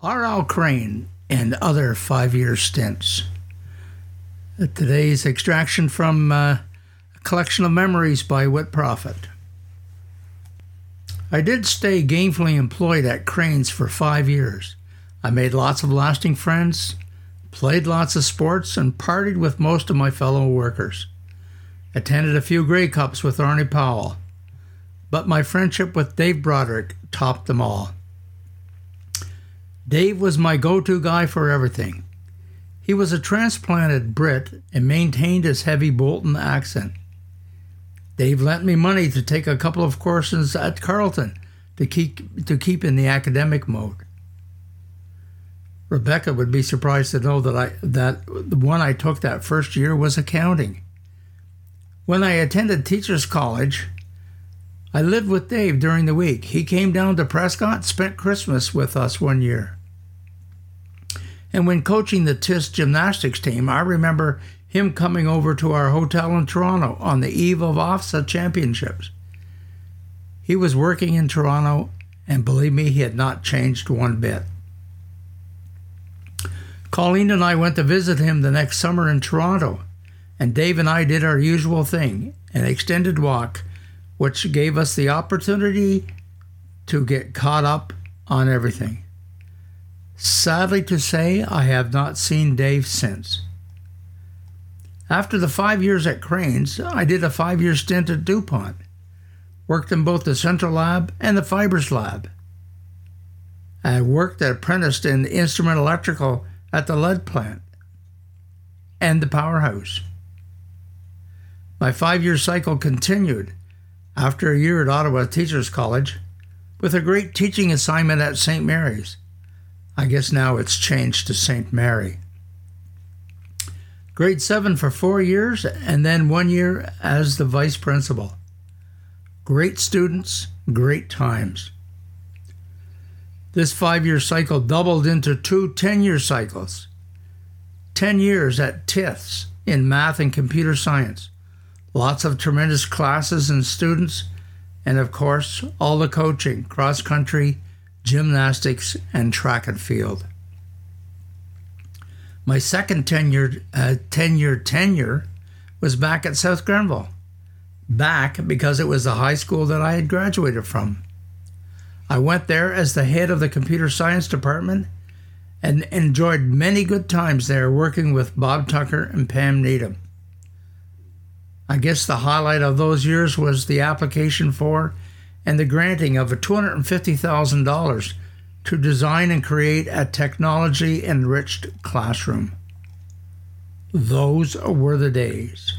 R.L. Crain and other five year stints. Today's extraction from uh, a collection of memories by Whit Prophet. I did stay gainfully employed at Crain's for five years. I made lots of lasting friends, played lots of sports, and partied with most of my fellow workers. Attended a few Grey Cups with Arnie Powell, but my friendship with Dave Broderick topped them all. Dave was my go to guy for everything. He was a transplanted Brit and maintained his heavy Bolton accent. Dave lent me money to take a couple of courses at Carleton to keep, to keep in the academic mode. Rebecca would be surprised to know that I that the one I took that first year was accounting. When I attended teachers college, I lived with Dave during the week. He came down to Prescott, spent Christmas with us one year. And when coaching the TIS gymnastics team, I remember him coming over to our hotel in Toronto on the eve of OFSAA championships. He was working in Toronto, and believe me, he had not changed one bit. Colleen and I went to visit him the next summer in Toronto, and Dave and I did our usual thing an extended walk, which gave us the opportunity to get caught up on everything. Sadly to say, I have not seen Dave since. After the five years at Crain's, I did a five year stint at DuPont. Worked in both the Central Lab and the Fibers Lab. I worked and apprenticed in instrument electrical at the lead plant and the powerhouse. My five year cycle continued after a year at Ottawa Teachers College with a great teaching assignment at St. Mary's. I guess now it's changed to St. Mary. Grade 7 for four years, and then one year as the vice principal. Great students, great times. This five year cycle doubled into two 10 year cycles. 10 years at TIFS in math and computer science. Lots of tremendous classes and students, and of course, all the coaching, cross country, gymnastics, and track and field. My second 10 year, uh, 10 year tenure was back at South Grenville. Back because it was the high school that I had graduated from. I went there as the head of the computer science department and enjoyed many good times there working with Bob Tucker and Pam Needham. I guess the highlight of those years was the application for and the granting of $250,000 to design and create a technology enriched classroom. Those were the days.